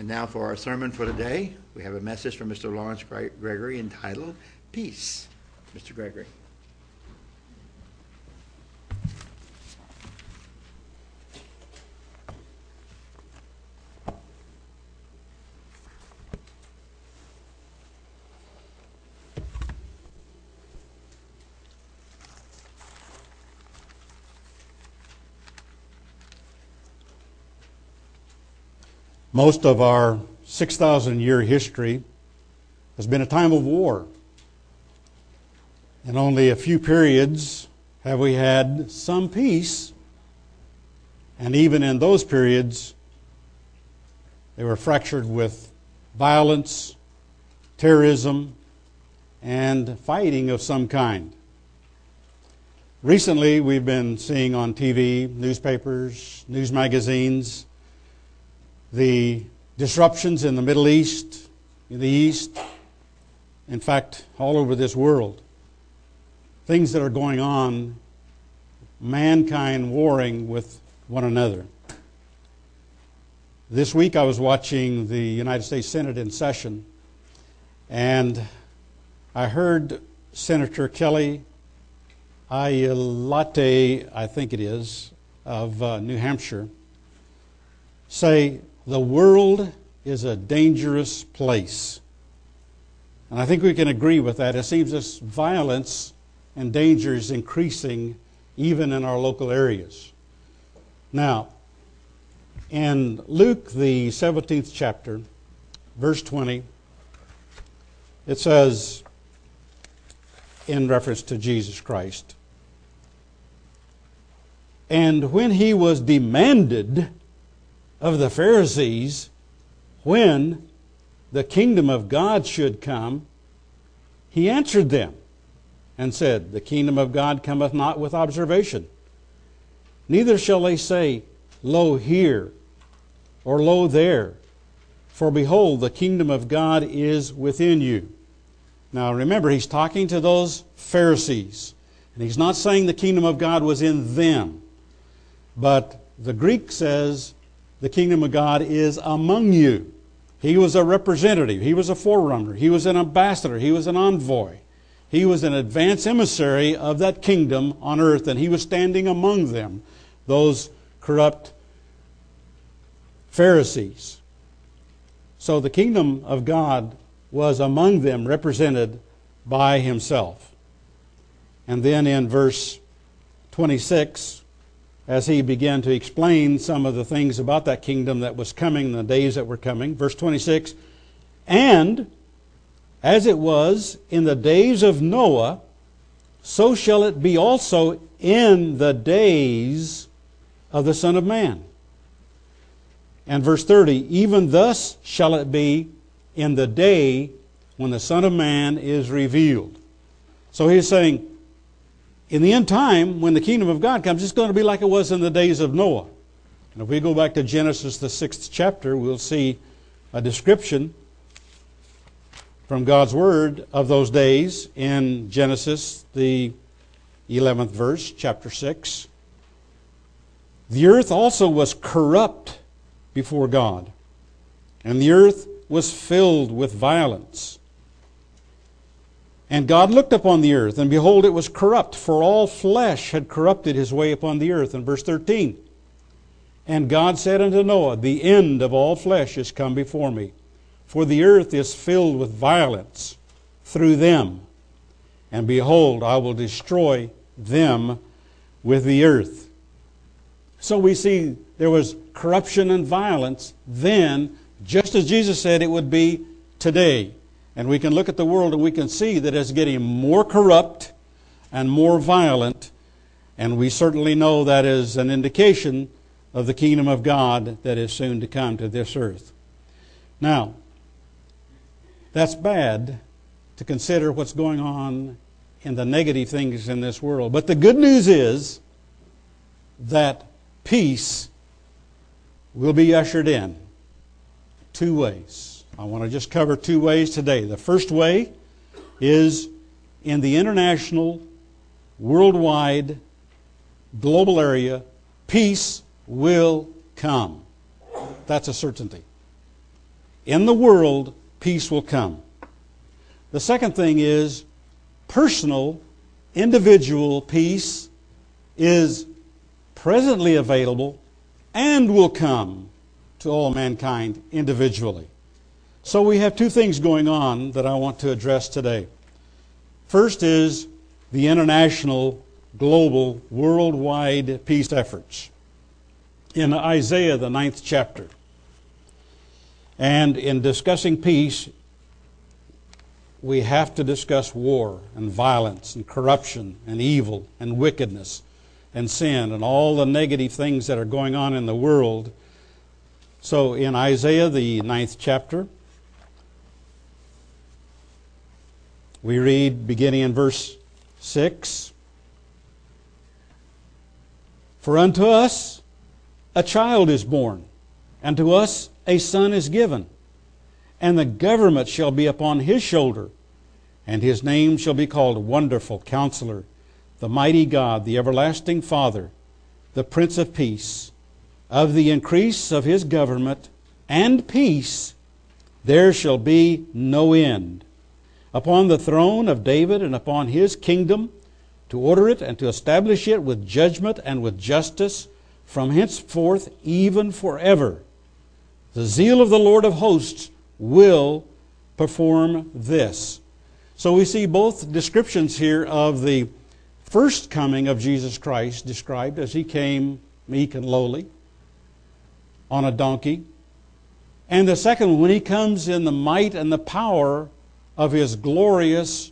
And now for our sermon for today, we have a message from Mr. Lawrence Gregory entitled Peace. Mr. Gregory. Most of our 6,000 year history has been a time of war. In only a few periods have we had some peace, and even in those periods, they were fractured with violence, terrorism, and fighting of some kind. Recently, we've been seeing on TV, newspapers, news magazines, the disruptions in the Middle East, in the East, in fact, all over this world. Things that are going on, mankind warring with one another. This week I was watching the United States Senate in session, and I heard Senator Kelly Ayotte, I think it is, of uh, New Hampshire, say the world is a dangerous place. And I think we can agree with that. It seems this violence and danger is increasing even in our local areas. Now, in Luke, the 17th chapter, verse 20, it says, in reference to Jesus Christ, and when he was demanded of the Pharisees when the kingdom of God should come, he answered them and said, The kingdom of God cometh not with observation. Neither shall they say, Lo here, or Lo there. For behold, the kingdom of God is within you. Now remember, he's talking to those Pharisees. And he's not saying the kingdom of God was in them. But the Greek says the kingdom of God is among you. He was a representative. He was a forerunner. He was an ambassador. He was an envoy. He was an advance emissary of that kingdom on earth, and he was standing among them, those corrupt Pharisees. So the kingdom of God was among them, represented by himself. And then in verse 26, as he began to explain some of the things about that kingdom that was coming, the days that were coming. Verse 26 And as it was in the days of Noah, so shall it be also in the days of the Son of Man. And verse 30 Even thus shall it be in the day when the Son of Man is revealed. So he's saying, in the end time, when the kingdom of God comes, it's going to be like it was in the days of Noah. And if we go back to Genesis, the sixth chapter, we'll see a description from God's Word of those days in Genesis, the 11th verse, chapter 6. The earth also was corrupt before God, and the earth was filled with violence. And God looked upon the earth, and behold, it was corrupt, for all flesh had corrupted his way upon the earth. In verse 13. And God said unto Noah, The end of all flesh is come before me, for the earth is filled with violence through them. And behold, I will destroy them with the earth. So we see there was corruption and violence then, just as Jesus said it would be today. And we can look at the world and we can see that it's getting more corrupt and more violent. And we certainly know that is an indication of the kingdom of God that is soon to come to this earth. Now, that's bad to consider what's going on in the negative things in this world. But the good news is that peace will be ushered in two ways. I want to just cover two ways today. The first way is in the international, worldwide, global area, peace will come. That's a certainty. in the world, peace will come. The second thing is personal, individual peace is presently available and will come to all mankind individually. So we have two things going on that I want to address today. First is the international, global, worldwide peace efforts. In Isaiah, the ninth chapter, and in discussing peace, we have to discuss war and violence and corruption and evil and wickedness and sin and all the negative things that are going on in the world. So in Isaiah, the ninth chapter, we read beginning in verse 6 For unto us a child is born, and to us a son is given, and the government shall be upon his shoulder, and his name shall be called Wonderful Counselor, the Mighty God, the Everlasting Father, the Prince of Peace. Of the increase of his government and peace there shall be no end. Upon the throne of David and upon his kingdom, to order it and to establish it with judgment and with justice from henceforth even forever. The zeal of the Lord of hosts will perform this. So we see both descriptions here of the first coming of Jesus Christ described as he came meek and lowly on a donkey. And the second, when he comes in the might and the power of his glorious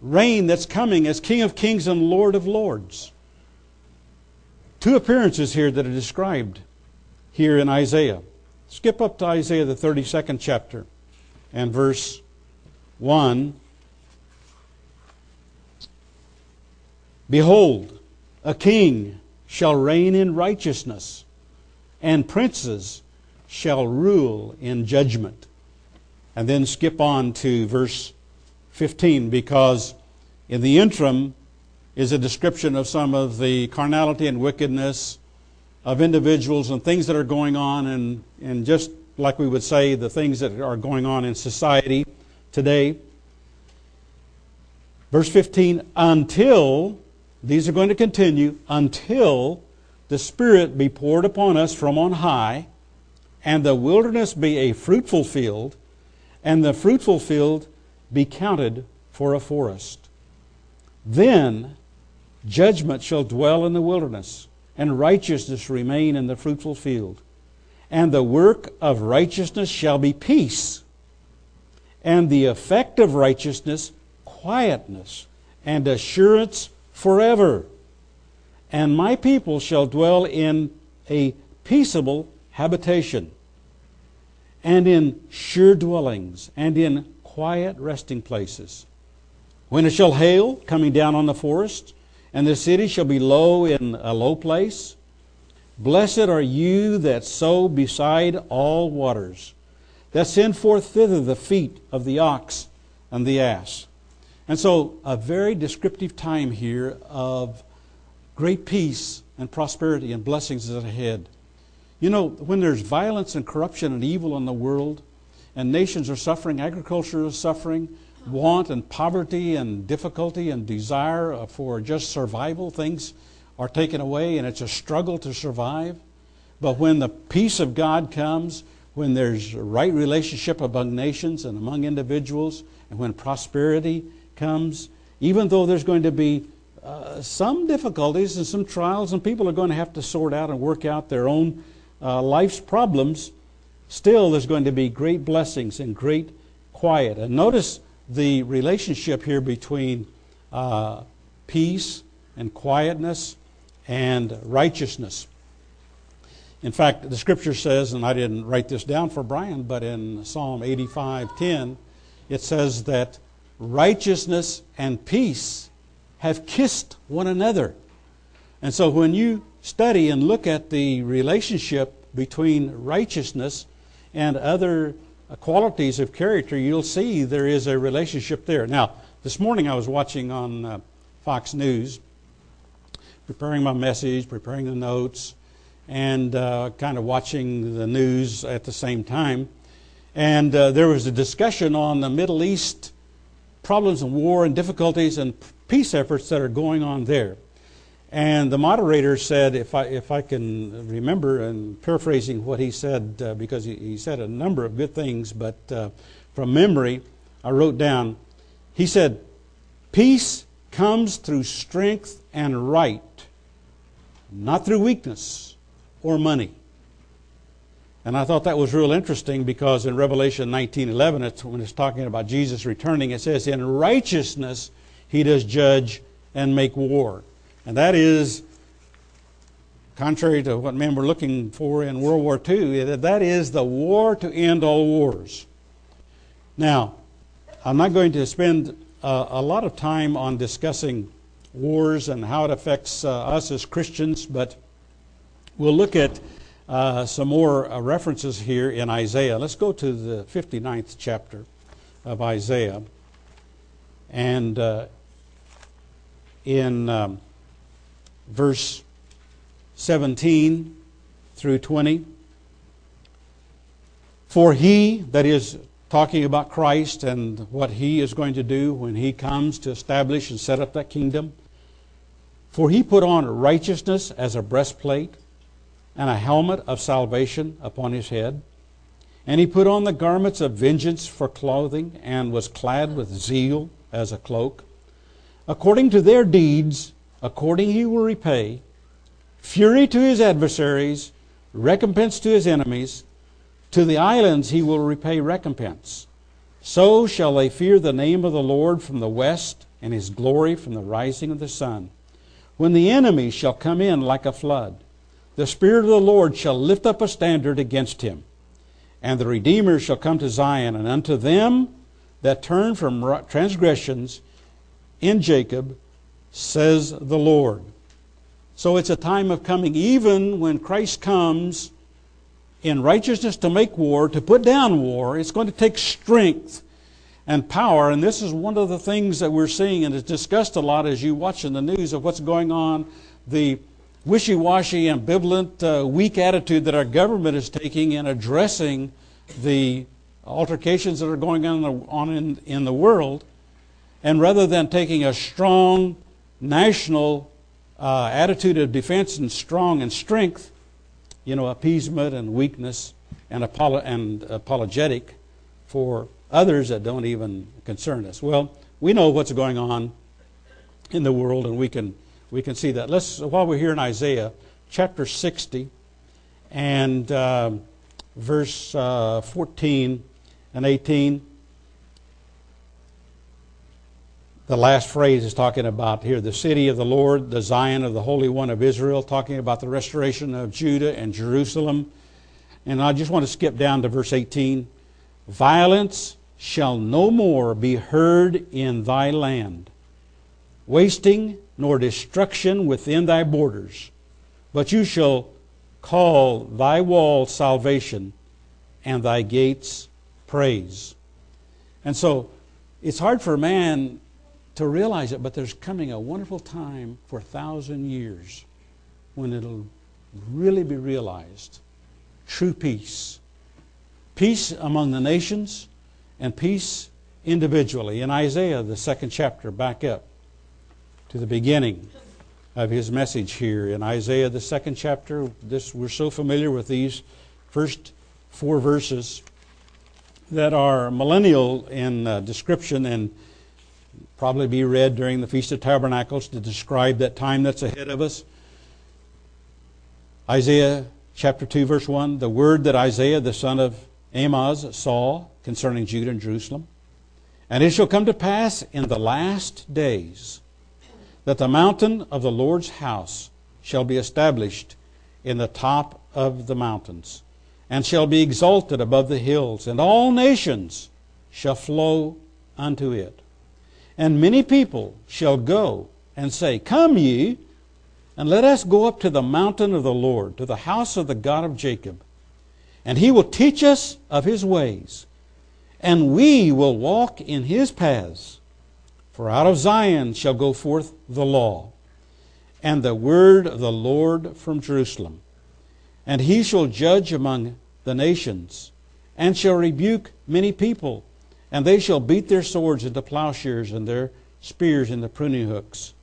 reign that's coming as King of Kings and Lord of Lords. Two appearances here that are described here in Isaiah. Skip up to Isaiah, the 32nd chapter, and verse 1. Behold, a king shall reign in righteousness, and princes shall rule in judgment. And then skip on to verse 15, because in the interim is a description of some of the carnality and wickedness of individuals and things that are going on, and, and just like we would say, the things that are going on in society today. Verse 15, until, these are going to continue, until the Spirit be poured upon us from on high, and the wilderness be a fruitful field, and the fruitful field be counted for a forest. Then judgment shall dwell in the wilderness and righteousness remain in the fruitful field. And the work of righteousness shall be peace, and the effect of righteousness, quietness, and assurance forever. And my people shall dwell in a peaceable habitation, and in sure dwellings, and in quiet resting places. When it shall hail, coming down on the forest, and the city shall be low in a low place. Blessed are you that sow beside all waters, that send forth thither the feet of the ox and the ass. And so, a very descriptive time here of great peace and prosperity and blessings is ahead. You know, when there's violence and corruption and evil in the world, and nations are suffering, agriculture is suffering, want and poverty and difficulty and desire for just survival, things are taken away and it's a struggle to survive. But when the peace of God comes, when there's a right relationship among nations and among individuals, and when prosperity comes, even though there's going to be uh, some difficulties and some trials, and people are going to have to sort out and work out their own uh, life's problems, still there's going to be great blessings and great quiet. And notice the relationship here between uh, peace and quietness and righteousness. In fact, the scripture says, and I didn't write this down for Brian, but in Psalm 85:10, it says that righteousness and peace have kissed one another. And so when you study and look at the relationship between righteousness and other qualities of character, you'll see there is a relationship there. Now, this morning I was watching on uh, Fox News, preparing my message, preparing the notes, and uh, kind of watching the news at the same time. And uh, there was a discussion on the Middle East problems and war and difficulties and peace efforts that are going on there. And the moderator said, if I, if I can remember, and paraphrasing what he said, uh, because he, he, said a number of good things, but uh, from memory, I wrote down, he said, Peace comes through strength and right, not through weakness or money. And I thought that was real interesting because in Revelation 19:11, it's when it's talking about Jesus returning, it says, "In righteousness he does judge and make war." And that is contrary to what men were looking for in World War II, that is the war to end all wars. Now, I'm not going to spend uh, a lot of time on discussing wars and how it affects uh, us as Christians, but we'll look at uh, some more uh, references here in Isaiah. Let's go to the 59th chapter of Isaiah. And uh, in um, verse 17 through 20, for he, that is talking about Christ and what he is going to do when he comes to establish and set up that kingdom, for he put on righteousness as a breastplate and a helmet of salvation upon his head. And he put on the garments of vengeance for clothing, and was clad with zeal as a cloak. According to their deeds, according he will repay fury to his adversaries, recompense to his enemies. To the islands he will repay recompense. So shall they fear the name of the Lord from the west, and his glory from the rising of the sun. When the enemy shall come in like a flood, the Spirit of the Lord shall lift up a standard against him. And the Redeemer shall come to Zion, and unto them that turn from transgressions in Jacob, says the Lord. So it's a time of coming, even when Christ comes in righteousness to make war, to put down war. It's going to take strength and power. And this is one of the things that we're seeing, and it's discussed a lot as you watch in the news of what's going on. The wishy washy, ambivalent, uh, weak attitude that our government is taking in addressing the altercations that are going on, in the, on in, in the world. And rather than taking a strong national uh, attitude of defense and strong and strength, you know, appeasement and weakness and, apolo- and apologetic for others that don't even concern us. Well, we know what's going on in the world, and we can we can see that. Let's, while we're here in Isaiah, chapter 60 and uh, verse uh, 14 and 18. The last phrase is talking about here the city of the Lord, the Zion of the Holy One of Israel, talking about the restoration of Judah and Jerusalem. And I just want to skip down to verse 18. Violence shall no more be heard in thy land, wasting nor destruction within thy borders, but you shall call thy wall salvation and thy gates praise. And so it's hard for man to realize it, but there's coming a wonderful time for a thousand years when it'll really be realized true peace. Peace among the nations and peace individually. In Isaiah, the second chapter, back up to the beginning of his message here in Isaiah, the second chapter. This, we're so familiar with these first four verses that are millennial in uh, description and probably be read during the Feast of Tabernacles to describe that time that's ahead of us. Isaiah chapter 2, verse 1 the word that Isaiah the son of Amoz saw concerning Judah and Jerusalem. And it shall come to pass in the last days that the mountain of the Lord's house shall be established in the top of the mountains, and shall be exalted above the hills, and all nations shall flow unto it. And many people shall go and say, Come ye, and let us go up to the mountain of the Lord, to the house of the God of Jacob. And he will teach us of his ways, and we will walk in his paths. For out of Zion shall go forth the law, and the word of the Lord from Jerusalem. And he shall judge among the nations, and shall rebuke many people, and they shall beat their swords into plowshares and their spears into pruning hooks.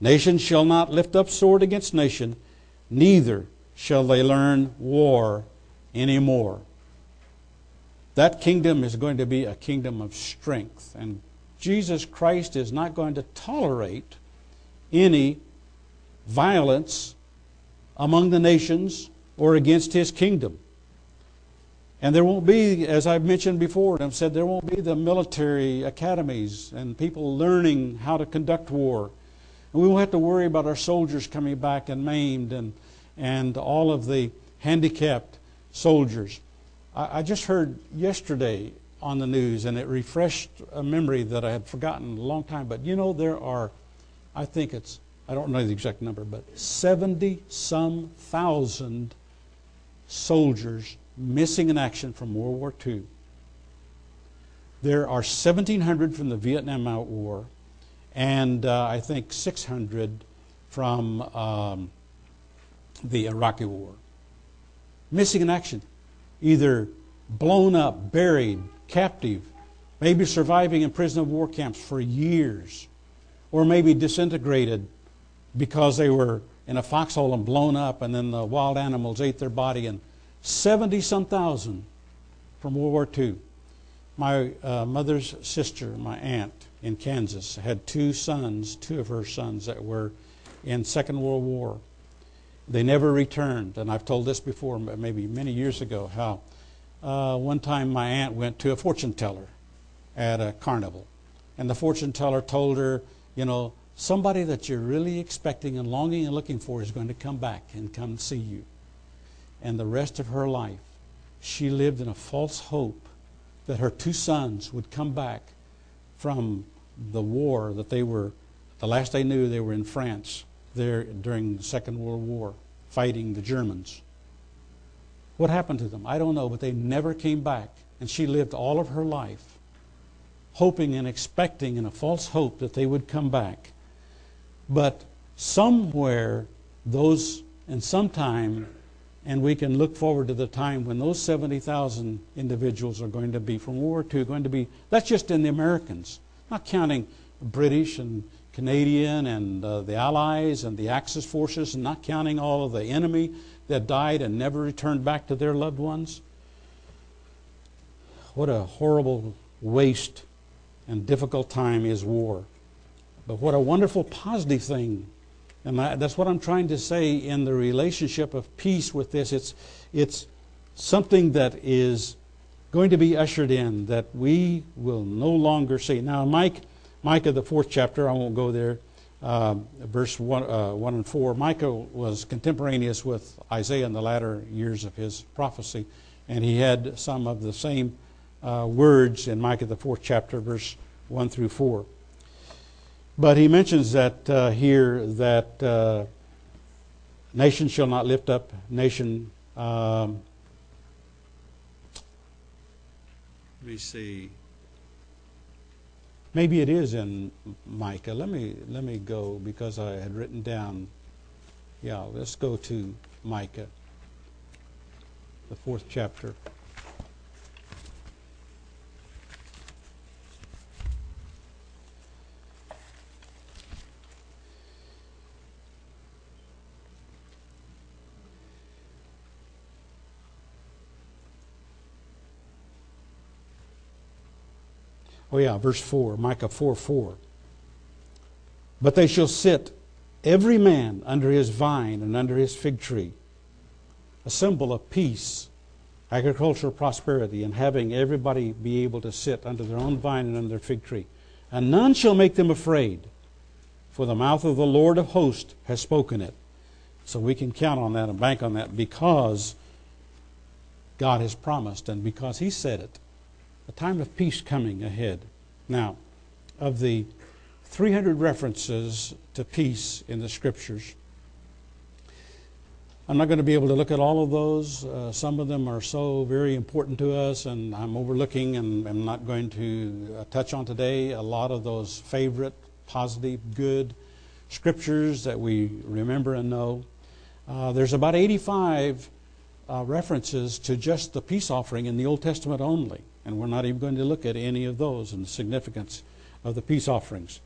Nation shall not lift up sword against nation, neither shall they learn war any more. That kingdom is going to be a kingdom of strength, and Jesus Christ is not going to tolerate any violence among the nations or against his kingdom. And there won't be, as I've mentioned before, and I've said, there won't be the military academies and people learning how to conduct war. And we won't have to worry about our soldiers coming back and maimed and, and all of the handicapped soldiers. I, I just heard yesterday on the news, and it refreshed a memory that I had forgotten a long time. But you know, there are, I think it's, I don't know the exact number, but 70 some thousand soldiers missing in action from World War II. There are 1,700 from the Vietnam War, and uh, I think 600 from um, the Iraqi War. Missing in action, either blown up, buried, captive, maybe surviving in prison of war camps for years, or maybe disintegrated because they were in a foxhole and blown up, and then the wild animals ate their body and 70 some thousand from World War II. My uh, mother's sister, my aunt in Kansas, had two sons, two of her sons that were in Second World War. They never returned, and I've told this before, maybe many years ago, how uh, one time my aunt went to a fortune teller at a carnival, and the fortune teller told her, you know, somebody that you're really expecting and longing and looking for is going to come back and come see you and the rest of her life, she lived in a false hope that her two sons would come back from the war that they were, the last they knew, they were in France there during the Second World War fighting the Germans. What happened to them? I don't know, but they never came back. And she lived all of her life hoping and expecting in a false hope that they would come back. But somewhere, those, and sometime, and we can look forward to the time when those 70,000 individuals are going to be from World War II, going to be, that's just in the Americans, not counting British and Canadian and uh, the Allies and the Axis forces, and not counting all of the enemy that died and never returned back to their loved ones. What a horrible waste and difficult time is war. But what a wonderful positive thing and I, that's what I'm trying to say in the relationship of peace with this. It's, it's something that is going to be ushered in that we will no longer see. Now, Mike, Micah, the fourth chapter, I won't go there, uh, verse one, uh, 1 and 4. Micah was contemporaneous with Isaiah in the latter years of his prophecy, and he had some of the same uh, words in Micah, the fourth chapter, verse 1 through 4. But he mentions that uh, here that uh, nation shall not lift up nation. Um, let me see. Maybe it is in Micah. Let me let me go because I had written down. Yeah, let's go to Micah, the fourth chapter. Oh, yeah, verse 4, Micah 4 4. But they shall sit, every man under his vine and under his fig tree, a symbol of peace, agricultural prosperity, and having everybody be able to sit under their own vine and under their fig tree. And none shall make them afraid, for the mouth of the Lord of hosts has spoken it. So we can count on that and bank on that because God has promised and because He said it a time of peace coming ahead. Now, of the 300 references to peace in the scriptures, I'm not going to be able to look at all of those. Uh, some of them are so very important to us, and I'm overlooking and I'm not going to uh, touch on today a lot of those favorite, positive, good scriptures that we remember and know. Uh, there's about 85 uh, references to just the peace offering in the Old Testament only. And we're not even going to look at any of those and the significance of the peace offerings.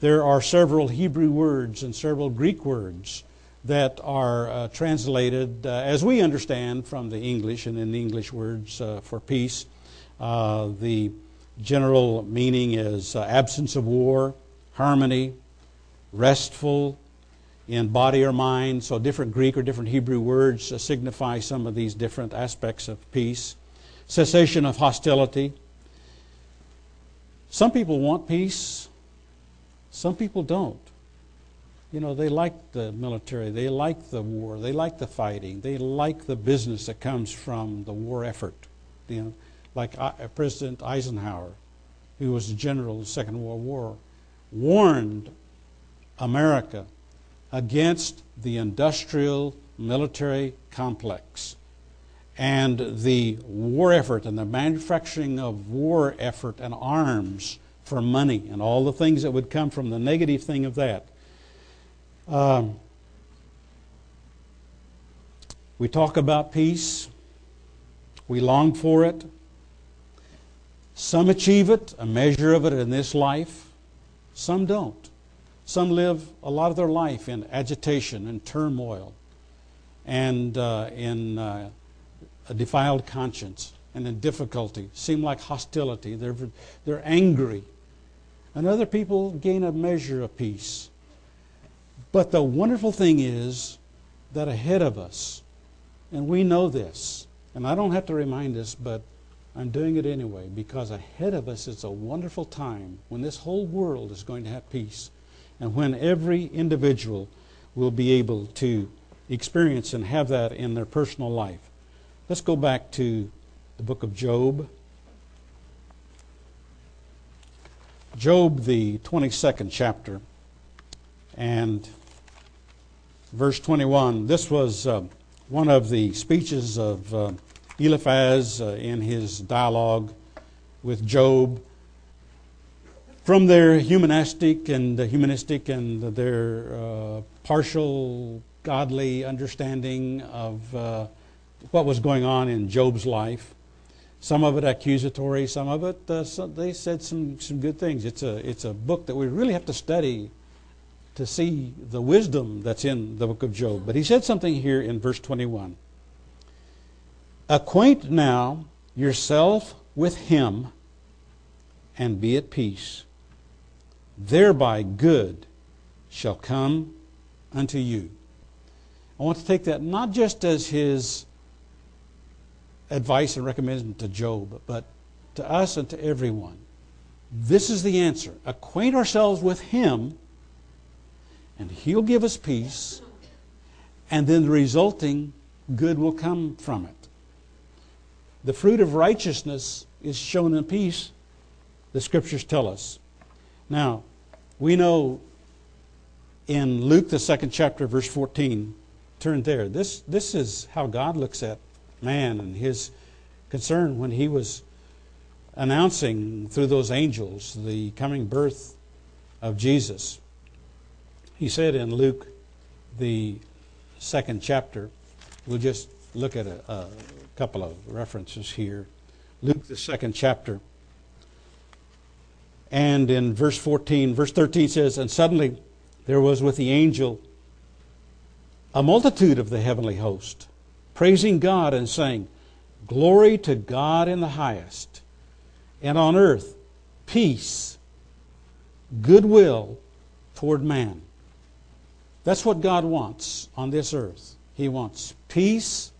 There are several Hebrew words and several Greek words that are uh, translated uh, as we understand from the English and in the English words uh, for peace. Uh, the general meaning is uh, absence of war, harmony, restful in body or mind. So, different Greek or different Hebrew words uh, signify some of these different aspects of peace. Cessation of hostility. Some people want peace, some people don't. You know, they like the military, they like the war, they like the fighting, they like the business that comes from the war effort. You know, like uh, President Eisenhower, who was a general in the Second World War, warned America against the industrial military complex and the war effort and the manufacturing of war effort and arms for money and all the things that would come from the negative thing of that. Um, we talk about peace. We long for it. Some achieve it, a measure of it in this life. Some don't. Some live a lot of their life in agitation and turmoil and uh, in uh, a defiled conscience and in difficulty, seem like hostility. They're, they're angry. And other people gain a measure of peace. But the wonderful thing is that ahead of us, and we know this, and I don't have to remind us, but I'm doing it anyway, because ahead of us is a wonderful time when this whole world is going to have peace, and when every individual will be able to experience and have that in their personal life. Let's go back to the book of Job. Job, the 22nd chapter, and verse 21. This was uh, one of the speeches of uh, Eliphaz uh, in his dialogue with Job. From their humanistic and humanistic and their uh, partial godly understanding of uh, what was going on in Job's life. Some of it accusatory, some of it uh, some, they said some, some good things. It's a, it's a book that we really have to study to see the wisdom that's in the book of Job. But he said something here in verse 21 Acquaint now yourself with him and be at peace. Thereby good shall come unto you. I want to take that not just as his advice and recommendation to Job, but to us and to everyone. This is the answer. Acquaint ourselves with Him, and He'll give us peace, and then the resulting good will come from it. The fruit of righteousness is shown in peace, the scriptures tell us. Now, we know in Luke, the second chapter, verse 14, turn there. This, this is how God looks at man and his concern when he was announcing through those angels the coming birth of Jesus. He said in Luke, the second chapter, we'll just look at a, a couple of references here. Luke, the second chapter. And in verse 14, verse 13 says, And suddenly there was with the angel a multitude of the heavenly host praising God and saying, Glory to God in the highest, and on earth peace, goodwill toward man. That's what God wants on this earth. He wants peace,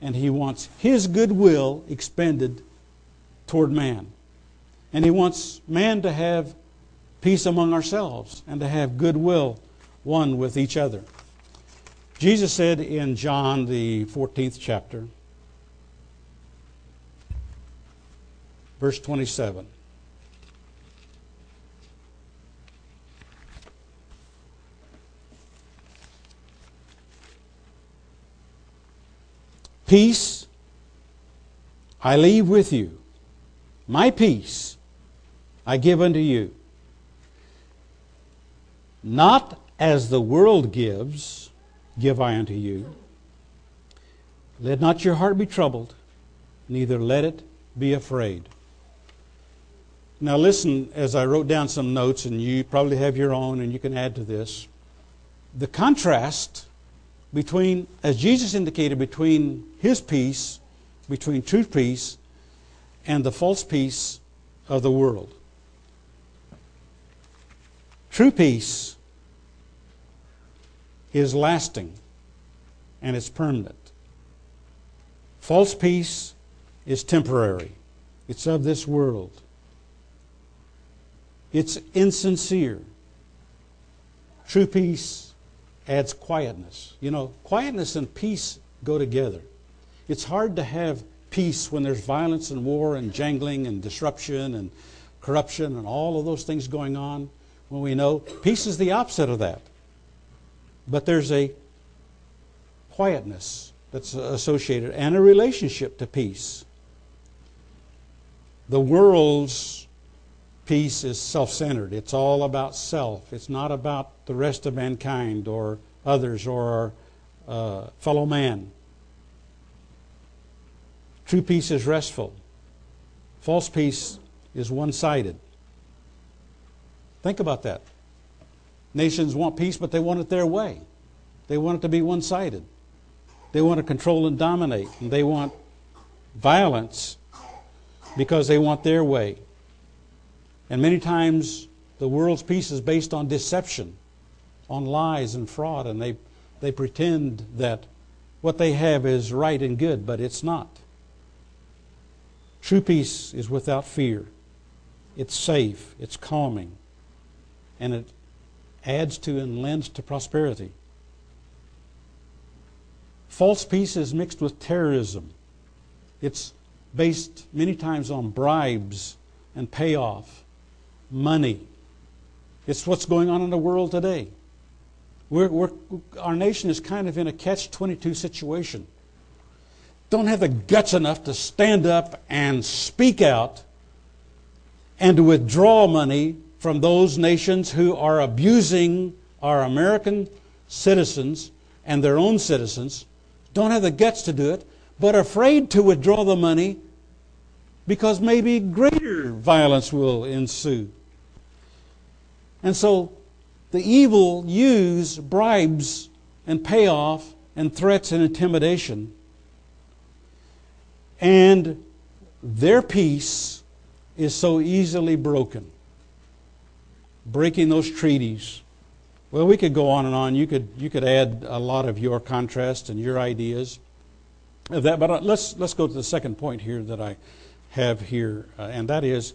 and He wants His goodwill expended toward man. And He wants man to have peace among ourselves and to have goodwill one with each other. Jesus said in John, the 14th chapter, verse 27, Peace I leave with you, my peace I give unto you. Not as the world gives, give I unto you. Let not your heart be troubled, neither let it be afraid. Now, listen as I wrote down some notes, and you probably have your own, and you can add to this. The contrast between, as Jesus indicated, between his peace, between true peace, and the false peace of the world. True peace is lasting and it's permanent. False peace is temporary, it's of this world. It's insincere. True peace adds quietness. You know, quietness and peace go together. It's hard to have peace when there's violence and war and jangling and disruption and corruption and all of those things going on. When we know peace is the opposite of that. But there's a quietness that's associated and a relationship to peace. The world's peace is self centered. It's all about self. It's not about the rest of mankind or others or our uh, fellow man. True peace is restful. False peace is one sided. Think about that. Nations want peace, but they want it their way. They want it to be one sided. They want to control and dominate. And they want violence because they want their way. And many times the world's peace is based on deception, on lies and fraud, and they, they pretend that what they have is right and good, but it's not. True peace is without fear. It's safe, it's calming, and it adds to and lends to prosperity. False peace is mixed with terrorism. It's based many times on bribes and payoff money. It's what's going on in the world today. We're, we're, our nation is kind of in a catch 22 situation. Don't have the guts enough to stand up and speak out and to withdraw money from those nations who are abusing our American citizens and their own citizens. Don't have the guts to do it, but afraid to withdraw the money because maybe greater violence will ensue. And so the evil use bribes and payoff and threats and intimidation. And their peace is so easily broken. Breaking those treaties. Well, we could go on and on. You could, you could add a lot of your contrast and your ideas of that. But uh, let's, let's go to the second point here that I have here, uh, and that is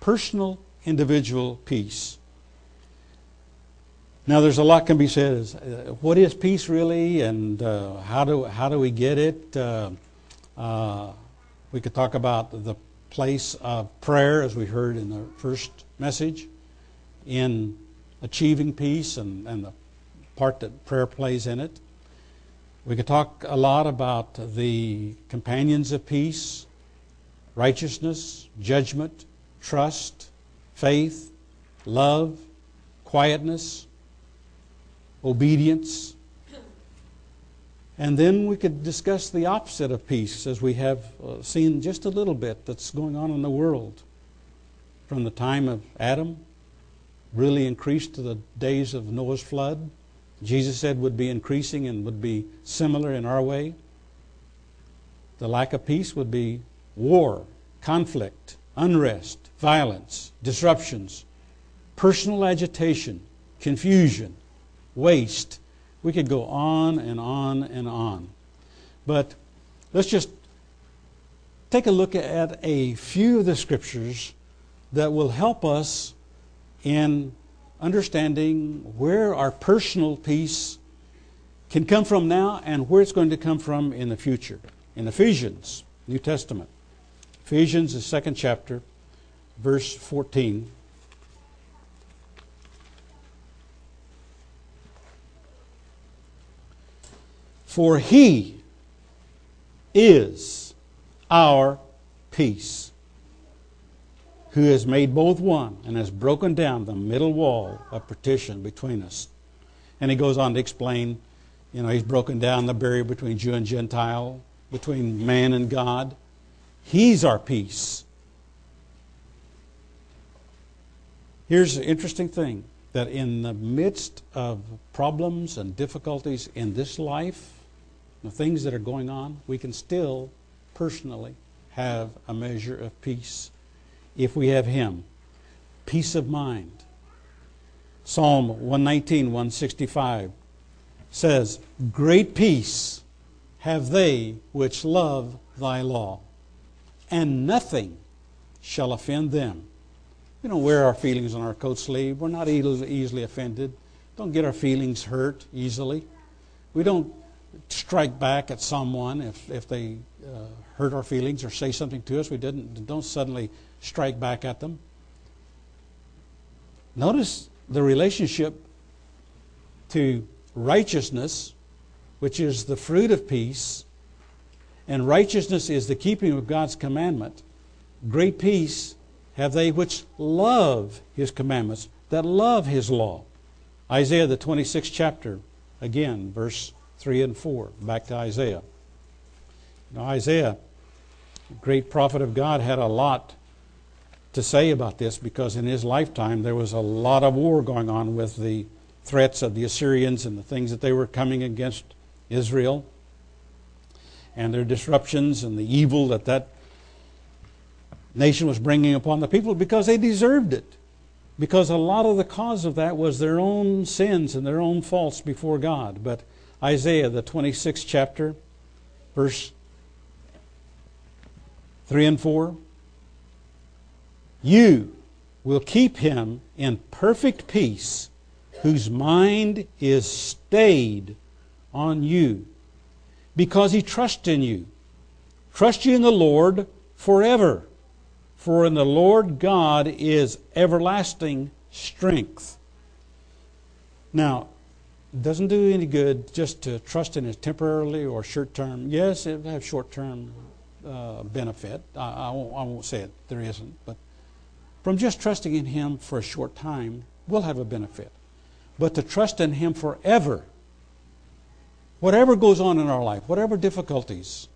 personal individual peace. Now, there's a lot can be said. Is, uh, what is peace really, and uh, how do how do we get it? Uh, uh, we could talk about the place of prayer, as we heard in the first message, in achieving peace and, and the part that prayer plays in it. We could talk a lot about the companions of peace, righteousness, judgment, trust, faith, love, quietness obedience. And then we could discuss the opposite of peace, as we have uh, seen just a little bit that's going on in the world. From the time of Adam, really increased to the days of Noah's flood. Jesus said would be increasing and would be similar in our way. The lack of peace would be war, conflict, unrest, violence, disruptions, personal agitation, confusion, waste. We could go on and on and on. But let's just take a look at a few of the scriptures that will help us in understanding where our personal peace can come from now and where it's going to come from in the future. In Ephesians, New Testament. Ephesians, the second chapter, verse 14. For he is our peace, who has made both one and has broken down the middle wall of partition between us. And he goes on to explain, you know, he's broken down the barrier between Jew and Gentile. between man and God. He's our peace. Here's the interesting thing that in the midst of problems and difficulties in this life, the things that are going on, we can still personally have a measure of peace if we have Him. Peace of mind. Psalm 119, 165 says, Great peace have they which love thy law, and nothing shall offend them. We don't wear our feelings on our coat sleeve. We're not easily offended. Don't get our feelings hurt easily. We don't strike back at someone if, if they uh, hurt our feelings or say something to us. We didn't, don't suddenly strike back at them. Notice the relationship to righteousness, which is the fruit of peace, and righteousness is the keeping of God's commandment. Great peace have they which love his commandments, that love his law. Isaiah, the 26th chapter, again, verse 3 and 4. Back to Isaiah. Now, Isaiah, great prophet of God, had a lot to say about this because in his lifetime there was a lot of war going on with the threats of the Assyrians and the things that they were coming against Israel and their disruptions and the evil that that nation was bringing upon the people because they deserved it. Because a lot of the cause of that was their own sins and their own faults before God. But Isaiah, the 26th chapter, verse 3 and 4 you will keep him in perfect peace, whose mind is stayed on you, because he trusts in you. Trust you in the Lord forever, for in the Lord God is everlasting strength. Now, doesn't do any good just to trust in it temporarily or short term. Yes, it have short term uh, benefit. I, I, won't, I won't say it, there isn't, but from just trusting in Him for a short time will have a benefit. But to trust in Him forever, whatever goes on in our life, whatever difficulties,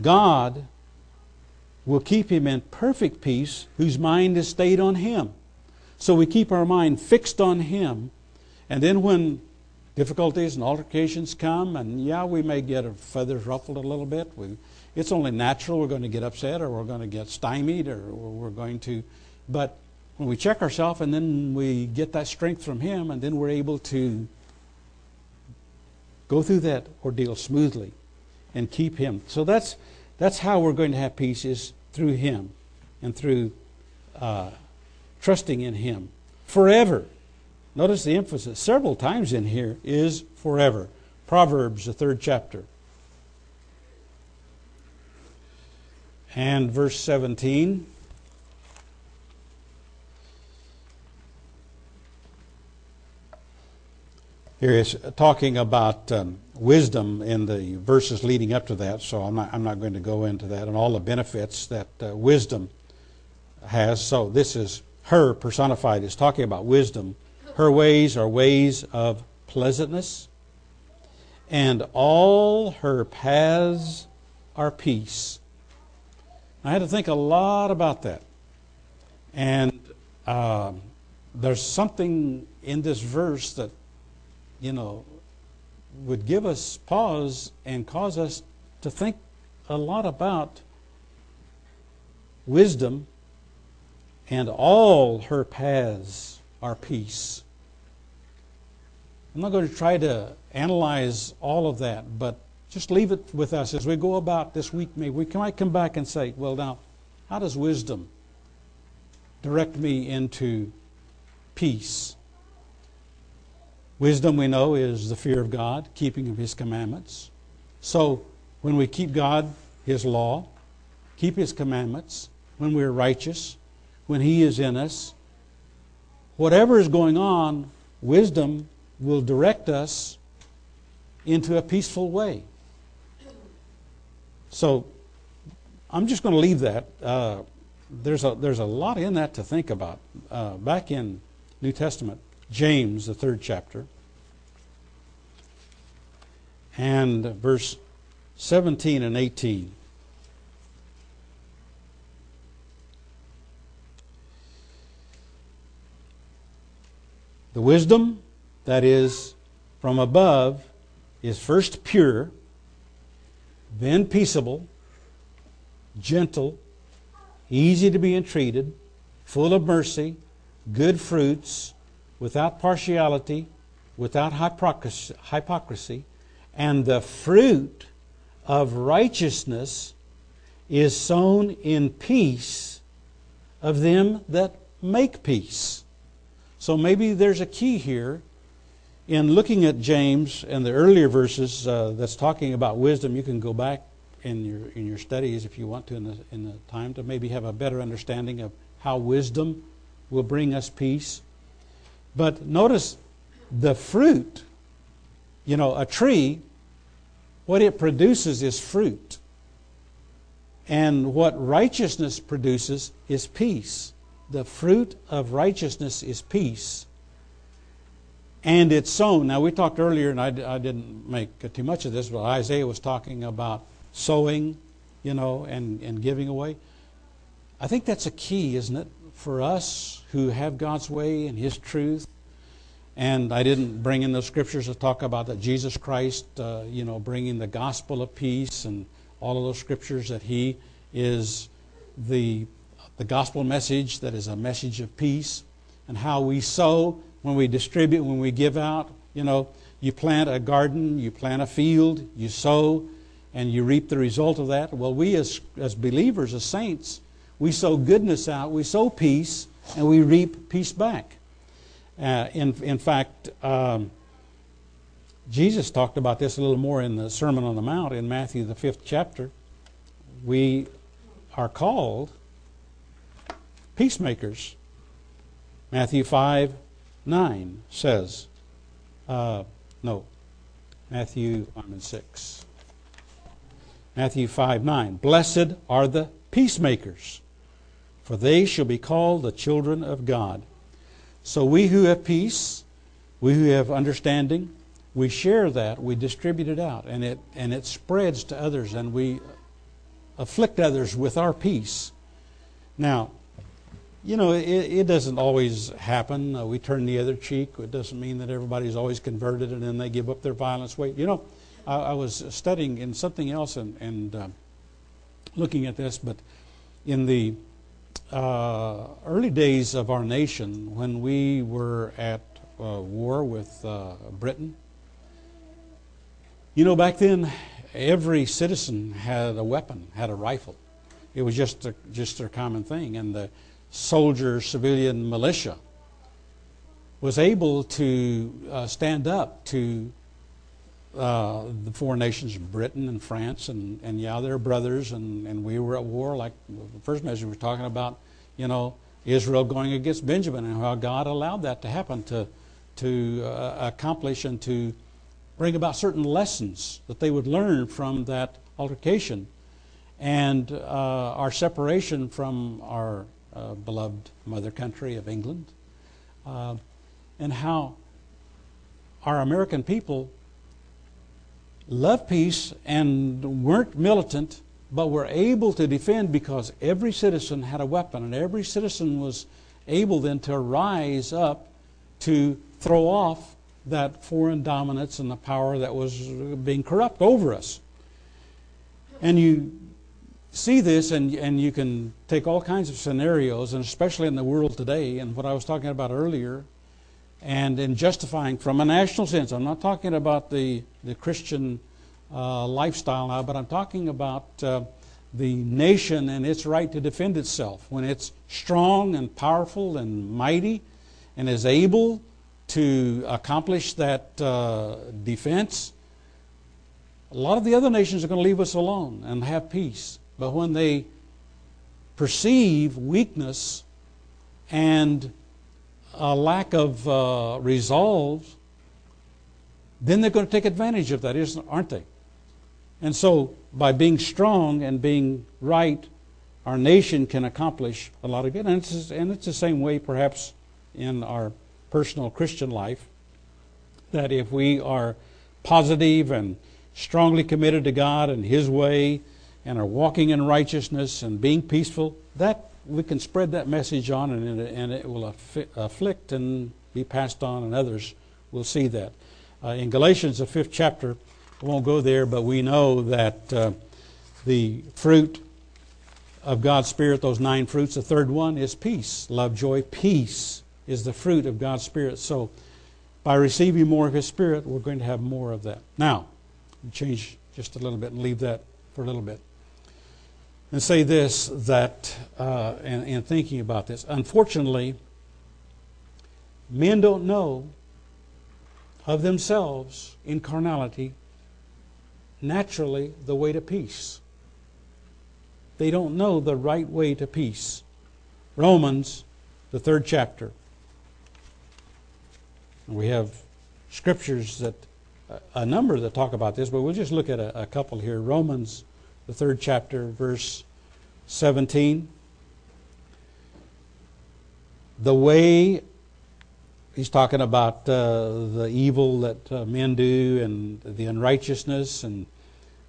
God will keep him in perfect peace whose mind is stayed on Him. So we keep our mind fixed on Him, and then when difficulties and altercations come, and yeah, we may get our feathers ruffled a little bit. We, it's only natural we're going to get upset or we're going to get stymied or we're going to. But when we check ourselves and then we get that strength from Him and then we're able to go through that ordeal smoothly and keep Him. So that's, that's how we're going to have peace is through Him and through uh, trusting in Him forever. Notice the emphasis several times in here is forever. Proverbs, the third chapter. and verse 17. Here is talking about um, wisdom in the verses leading up to that, so I'm not, I'm not going to go into that and all the benefits that uh, wisdom has. So this is her personified, is talking about wisdom. Her ways are ways of pleasantness, and all her paths are peace. I had to think a lot about that. And uh, there's something in this verse that, you know, would give us pause and cause us to think a lot about wisdom and all her paths are peace. I'm not going to try to analyze all of that, but just leave it with us as we go about this week. Maybe we might come back and say, well, now, how does wisdom direct me into peace? Wisdom, we know, is the fear of God, keeping of His commandments. So, when we keep God, His law, keep His commandments, when we're righteous, when He is in us, whatever is going on, wisdom will direct us into a peaceful way. So I'm just going to leave that. Uh, there's a there's a lot in that to think about. Uh, back in New Testament, James, the third chapter, and verse 17 and 18. The wisdom that is from above is first pure, then peaceable, gentle, easy to be entreated, full of mercy, good fruits, without partiality, without hypocrisy, and the fruit of righteousness is sown in peace of them that make peace. So maybe there's a key here in looking at James and the earlier verses uh, that's talking about wisdom. You can go back in your in your studies if you want to in the, in the time to maybe have a better understanding of how wisdom will bring us peace. But notice the fruit. You know, a tree, what it produces is fruit. And what righteousness produces is peace. The fruit of righteousness is peace. And it's sown. Now, we talked earlier, and I, I didn't make too much of this, but Isaiah was talking about sowing, you know, and, and giving away. I think that's a key, isn't it, for us who have God's way and His truth and I didn't bring in the scriptures to talk about that Jesus Christ, uh, you know, bringing the gospel of peace and all of those scriptures that He is the the gospel message that is a message of peace, and how we sow when we distribute, when we give out. You know, you plant a garden, you plant a field, you sow, and you reap the result of that. Well, we as as believers, as saints, we sow goodness out, we sow peace, and we reap peace back. Uh, in, in fact, um, Jesus talked about this a little more in the Sermon on the Mount in Matthew, the fifth chapter. We are called peacemakers. Matthew 5 9 says, uh, no, Matthew, I'm in 6. Matthew 5 9. Blessed are the peacemakers, for they shall be called the children of God. So we who have peace, we who have understanding, we share that, we distribute it out, and it and it spreads to others, and we afflict others with our peace. Now, you know, it, it doesn't always happen. Uh, we turn the other cheek. It doesn't mean that everybody's always converted and then they give up their violence. Wait, you know, I, I was studying in something else and, and uh, looking at this, but in the uh, early days of our nation, when we were at uh, war with uh, Britain, you know, back then, every citizen had a weapon, had a rifle. It was just a, just a common thing, and the soldier, civilian militia was able to uh, stand up to uh, the four nations, Britain and France, and, and yeah, they're brothers, and, and we were at war. Like the first message we were talking about, you know, Israel going against Benjamin and how God allowed that to happen to, to uh, accomplish and to bring about certain lessons that they would learn from that altercation and uh, our separation from our beloved mother country of England, uh, and how our American people loved peace and weren't militant but were able to defend because every citizen had a weapon, and every citizen was able then to rise up to throw off that foreign dominance and the power that was being corrupt over us. And you see this, and, and you can take all kinds of scenarios, and especially in the world today, and what I was talking about earlier, and in justifying from a national sense. I'm not talking about the, the Christian uh, lifestyle now, but I'm talking about uh, the nation and its right to defend itself. When it's strong and powerful and mighty and is able to accomplish that uh, defense, a lot of the other nations are going to leave us alone and have peace. But when they perceive weakness and a lack of uh, resolve, then they're going to take advantage of that, aren't they? And so, by being strong and being right, our nation can accomplish a lot of good. And it's, and it's the same way, perhaps, in our personal Christian life, that if we are positive and strongly committed to God and His way and are walking in righteousness and being peaceful, that we can spread that message on and and it will afflict and be passed on, and others will see that. Uh, in Galatians, the fifth chapter, I won't go there, but we know that uh, the fruit of God's Spirit, those nine fruits, the third one is peace. Love, joy, peace is the fruit of God's Spirit. So, by receiving more of His Spirit, we're going to have more of that. Now, change just a little bit and leave that for a little bit. And say this that, uh, and, thinking about this, unfortunately, men don't know of themselves in carnality naturally the way to peace. They don't know the right way to peace. Romans, the third chapter. We have scriptures that, a number that talk about this, but we'll just look at a, a couple here. Romans, the third chapter, verse 17. The way, he's talking about uh, the evil that uh, men do and the unrighteousness and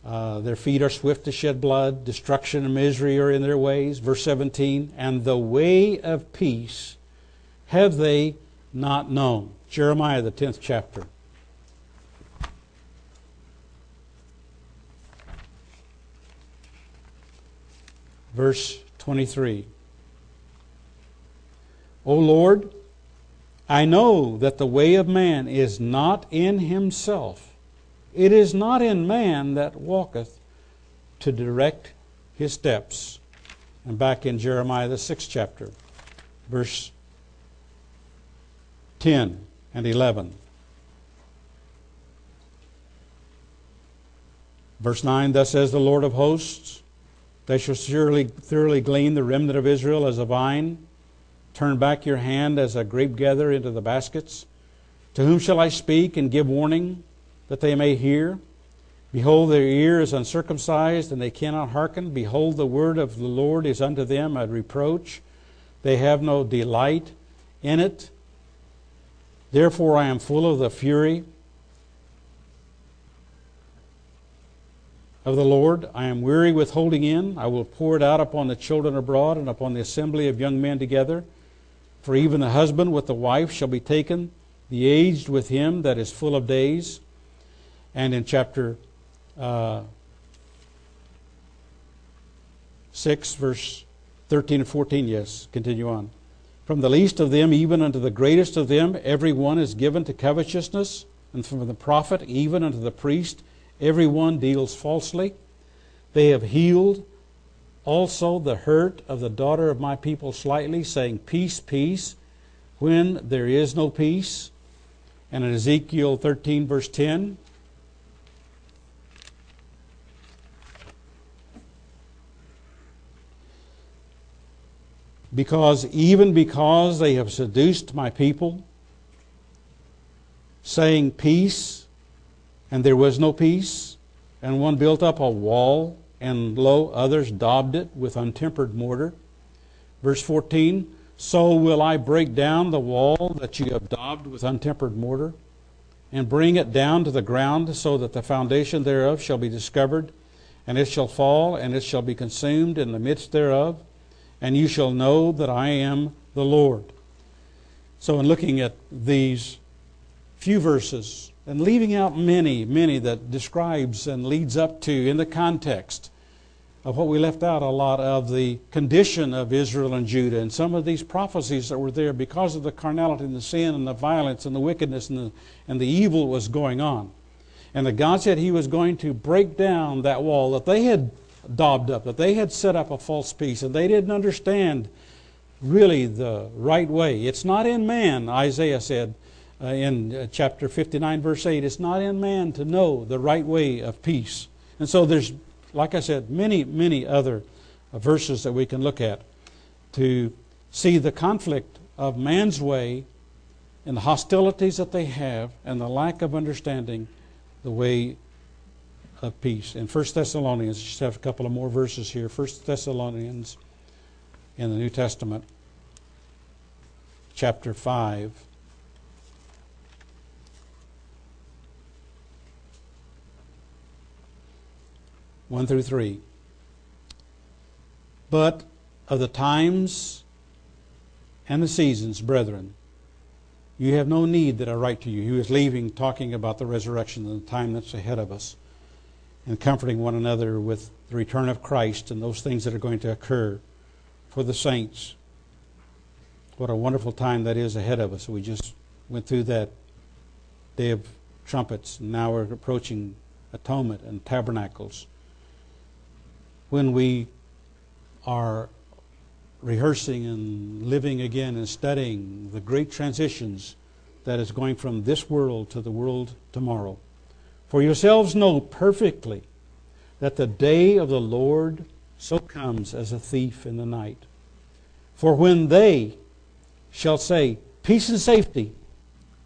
uh, their feet are swift to shed blood. Destruction and misery are in their ways. Verse 17, and the way of peace have they not known. Jeremiah, the 10th chapter. Verse 23. O Lord, I know that the way of man is not in himself it is not in man that walketh to direct his steps. And back in Jeremiah, the sixth chapter, verse 10 and 11. Verse 9 Thus says the Lord of hosts, They shall surely thoroughly glean the remnant of Israel as a vine. Turn back your hand as a grape gatherer into the baskets. To whom shall I speak and give warning? that they may hear. Behold, their ear is uncircumcised, and they cannot hearken. Behold, the word of the Lord is unto them a reproach. They have no delight in it. Therefore, I am full of the fury of the Lord. I am weary with holding in. I will pour it out upon the children abroad and upon the assembly of young men together. For even the husband with the wife shall be taken, the aged with him that is full of days and in chapter uh, 6, verse 13 and 14. Yes, continue on. From the least of them, even unto the greatest of them, every one is given to covetousness, and from the prophet, even unto the priest, every one deals falsely. They have healed also the hurt of the daughter of my people slightly, saying, Peace, peace, when there is no peace. And in Ezekiel 13, verse 10, because even because they have seduced my people, saying peace, and there was no peace, and one built up a wall, and lo, others daubed it with untempered mortar. Verse 14 So will I break down the wall that you have daubed with untempered mortar, and bring it down to the ground, so that the foundation thereof shall be discovered, and it shall fall, and it shall be consumed in the midst thereof and you shall know that I am the Lord. So, in looking at these few verses and leaving out many, many that describes and leads up to in the context of what we left out a lot of the condition of Israel and Judah and some of these prophecies that were there because of the carnality and the sin and the violence and the wickedness and the, and the evil was going on. And that God said He was going to break down that wall that they had daubed up, that they had set up a false peace and they didn't understand really the right way. It's not in man, Isaiah said uh, in uh, chapter 59, verse 8, it's not in man to know the right way of peace. And so there's, like I said, many, many other uh, verses that we can look at to see the conflict of man's way and the hostilities that they have and the lack of understanding the way of peace. In 1 Thessalonians, just have a couple of more verses here. 1 Thessalonians in the New Testament, chapter 5. 1 through 3. But of the times and the seasons, brethren, you have no need that I write to you. He was leaving, talking about the resurrection and the time that's ahead of us, and comforting one another with the return of Christ and those things that are going to occur for the saints. What a wonderful time that is ahead of us. We just went through that day of trumpets, and now we're approaching atonement and tabernacles. When we are rehearsing and living again and studying the great transitions that is going from this world to the world tomorrow. For yourselves know perfectly that the day of the Lord so comes as a thief in the night. For when they shall say, Peace and safety,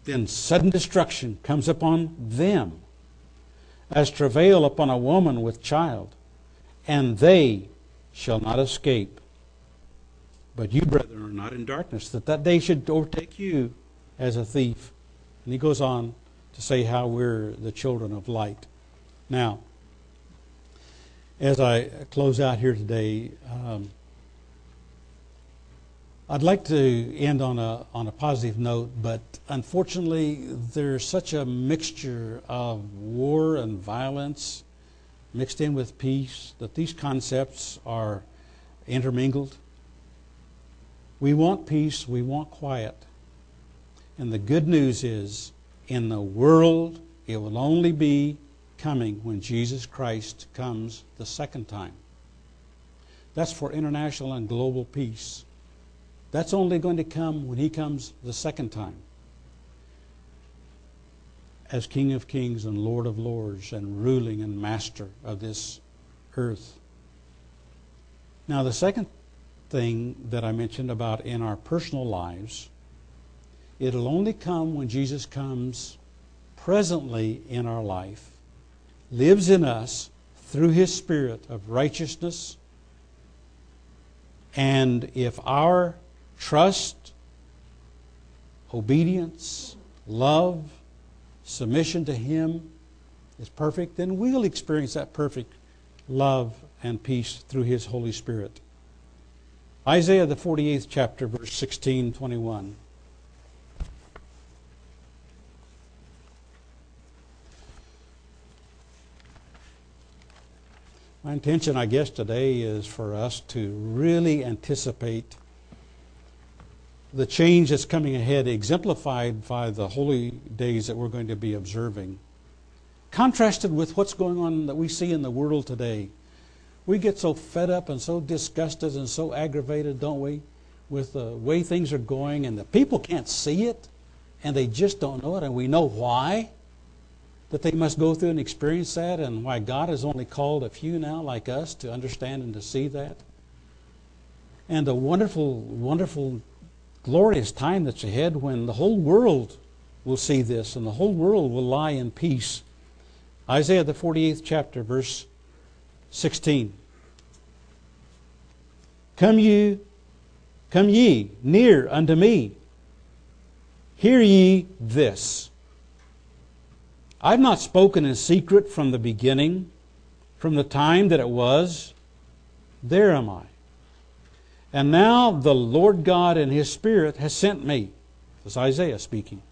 then sudden destruction comes upon them, as travail upon a woman with child, and they shall not escape. But you, brethren, are not in darkness, that that day should overtake you as a thief. And he goes on to say how we're the children of light. Now, as I close out here today, um, I'd like to end on a on a positive note, but unfortunately, there's such a mixture of war and violence mixed in with peace that these concepts are intermingled. We want peace, we want quiet. And the good news is, in the world, it will only be coming when Jesus Christ comes the second time. That's for international and global peace. That's only going to come when He comes the second time as King of Kings and Lord of Lords and ruling and master of this earth. Now, the second thing that I mentioned about in our personal lives, it'll only come when Jesus comes presently in our life, lives in us through his spirit of righteousness. And if our trust, obedience, love, submission to him is perfect, then we'll experience that perfect love and peace through his Holy Spirit. Isaiah, the 48th chapter, verse 16, 21. My intention, I guess, today is for us to really anticipate the change that's coming ahead, exemplified by the holy days that we're going to be observing, contrasted with what's going on that we see in the world today. We get so fed up and so disgusted and so aggravated, don't we, with the way things are going, and the people can't see it, and they just don't know it, and we know why. That they must go through and experience that, and why God has only called a few now, like us, to understand and to see that. And the wonderful, wonderful glorious time that's ahead when the whole world will see this and the whole world will lie in peace. Isaiah, the 48th chapter, verse 16. Come you, come ye near unto me. Hear ye this. I've not spoken in secret from the beginning, from the time that it was. There am I. And now the Lord God and His Spirit has sent me. This is Isaiah speaking.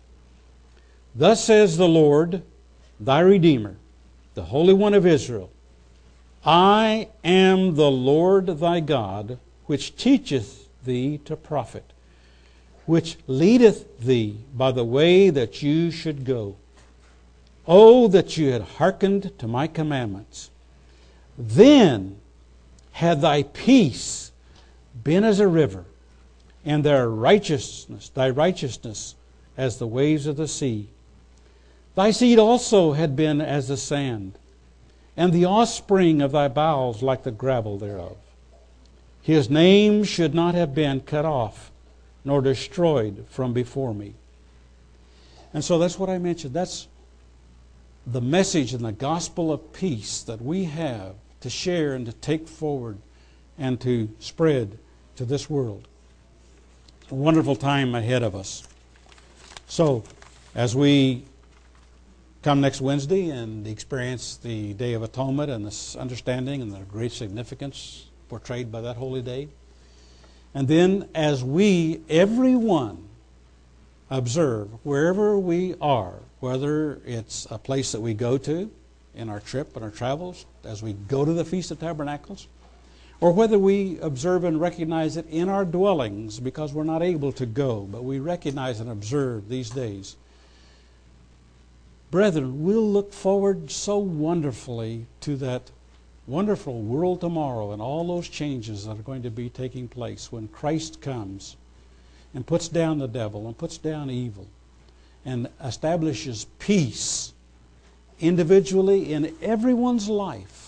Thus says the Lord, thy Redeemer, the Holy One of Israel I am the Lord thy God, which teacheth thee to profit, which leadeth thee by the way that you should go. Oh, that you had hearkened to my commandments! Then had thy peace been as a river, and their righteousness, thy righteousness, as the waves of the sea. Thy seed also had been as the sand, and the offspring of thy bowels like the gravel thereof. His name should not have been cut off, nor destroyed from before me. And so that's what I mentioned. That's the message and the gospel of peace that we have to share and to take forward and to spread to this world. A wonderful time ahead of us. So, as we come next Wednesday and experience the Day of Atonement and this understanding and the great significance portrayed by that holy day. And then, as we, everyone, observe wherever we are, whether it's a place that we go to in our trip and our travels, as we go to the Feast of Tabernacles, or whether we observe and recognize it in our dwellings because we're not able to go, but we recognize and observe these days. Brethren, we'll look forward so wonderfully to that wonderful world tomorrow and all those changes that are going to be taking place when Christ comes and puts down the devil and puts down evil and establishes peace individually in everyone's life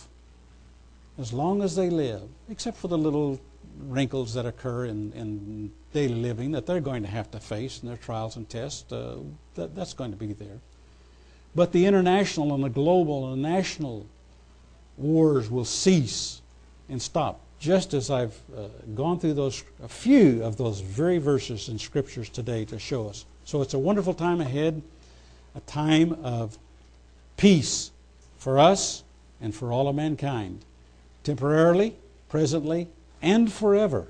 as long as they live, except for the little wrinkles that occur in, in daily living that they're going to have to face in their trials and tests. Uh, that, that's going to be there. But the international and the global and the national wars will cease and stop, just as I've uh, gone through those a few of those very verses in scriptures today to show us. So it's a wonderful time ahead, a time of peace for us and for all of mankind, temporarily, presently, and forever.